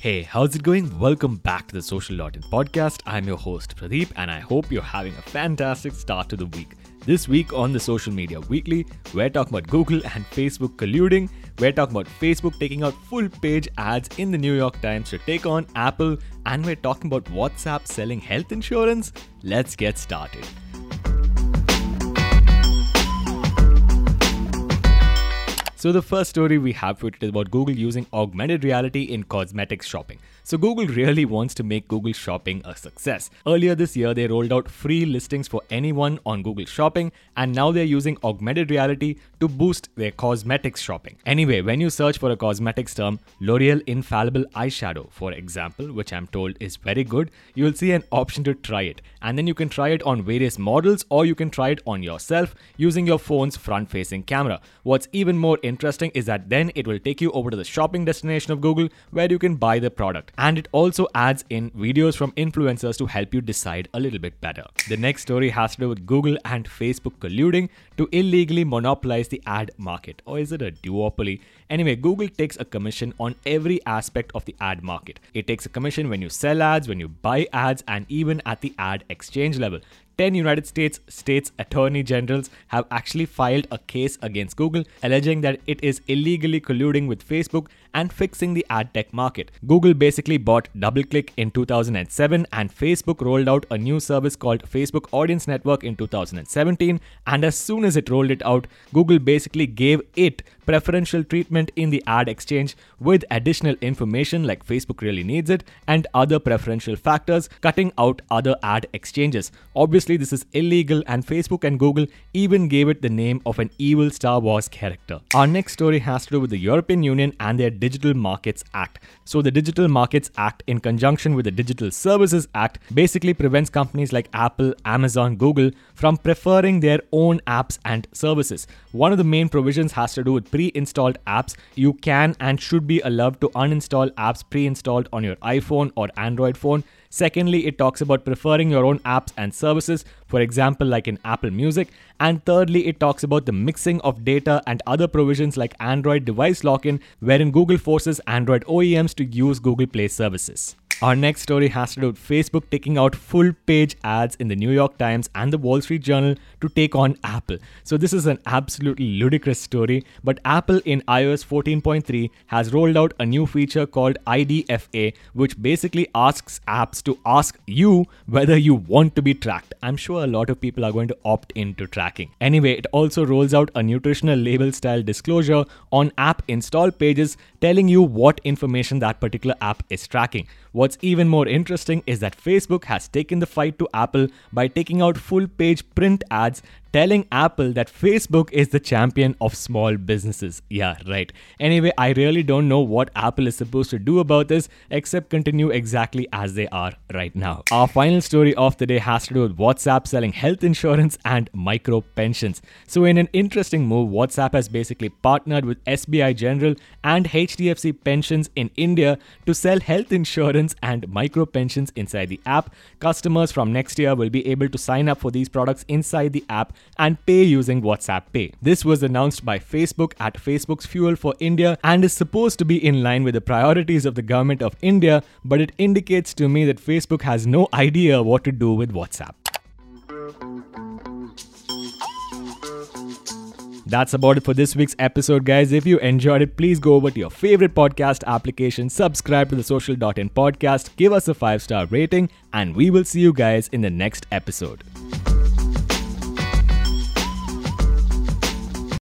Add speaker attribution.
Speaker 1: Hey, how's it going? Welcome back to the Social Lot podcast. I'm your host Pradeep, and I hope you're having a fantastic start to the week. This week on the Social Media Weekly, we're talking about Google and Facebook colluding. We're talking about Facebook taking out full page ads in the New York Times to take on Apple, and we're talking about WhatsApp selling health insurance. Let's get started. So, the first story we have for it is about Google using augmented reality in cosmetics shopping. So Google really wants to make Google Shopping a success. Earlier this year, they rolled out free listings for anyone on Google Shopping, and now they're using augmented reality to boost their cosmetics shopping. Anyway, when you search for a cosmetics term, L'Oreal Infallible Eyeshadow, for example, which I'm told is very good, you will see an option to try it. And then you can try it on various models or you can try it on yourself using your phone's front facing camera. What's even more interesting is that then it will take you over to the shopping destination of Google where you can buy the product and it also adds in videos from influencers to help you decide a little bit better. The next story has to do with Google and Facebook colluding to illegally monopolize the ad market. Or is it a duopoly? Anyway, Google takes a commission on every aspect of the ad market. It takes a commission when you sell ads, when you buy ads, and even at the ad exchange level. 10 United States states attorney generals have actually filed a case against Google alleging that it is illegally colluding with Facebook and fixing the ad tech market. Google basically bought DoubleClick in 2007 and Facebook rolled out a new service called Facebook Audience Network in 2017 and as soon as it rolled it out, Google basically gave it preferential treatment in the ad exchange with additional information like Facebook really needs it and other preferential factors, cutting out other ad exchanges. Obviously, this is illegal, and Facebook and Google even gave it the name of an evil Star Wars character. Our next story has to do with the European Union and their Digital Markets Act. So, the Digital Markets Act, in conjunction with the Digital Services Act, basically prevents companies like Apple, Amazon, Google from preferring their own apps and services. One of the main provisions has to do with pre installed apps. You can and should be allowed to uninstall apps pre installed on your iPhone or Android phone. Secondly, it talks about preferring your own apps and services, for example, like in Apple Music. And thirdly, it talks about the mixing of data and other provisions like Android device lock in, wherein Google forces Android OEMs to use Google Play services. Our next story has to do with Facebook taking out full page ads in the New York Times and the Wall Street Journal to take on Apple. So, this is an absolutely ludicrous story, but Apple in iOS 14.3 has rolled out a new feature called IDFA, which basically asks apps to ask you whether you want to be tracked. I'm sure a lot of people are going to opt into tracking. Anyway, it also rolls out a nutritional label style disclosure on app install pages telling you what information that particular app is tracking. What's even more interesting is that Facebook has taken the fight to Apple by taking out full page print ads telling Apple that Facebook is the champion of small businesses. Yeah, right. Anyway, I really don't know what Apple is supposed to do about this except continue exactly as they are right now. Our final story of the day has to do with WhatsApp selling health insurance and micro pensions. So, in an interesting move, WhatsApp has basically partnered with SBI General and HDFC Pensions in India to sell health insurance and micro pensions inside the app. Customers from next year will be able to sign up for these products inside the app and pay using WhatsApp Pay. This was announced by Facebook at Facebook's Fuel for India and is supposed to be in line with the priorities of the government of India, but it indicates to me that Facebook has no idea what to do with WhatsApp. That's about it for this week's episode, guys. If you enjoyed it, please go over to your favorite podcast application, subscribe to the Social.in podcast, give us a five star rating, and we will see you guys in the next episode.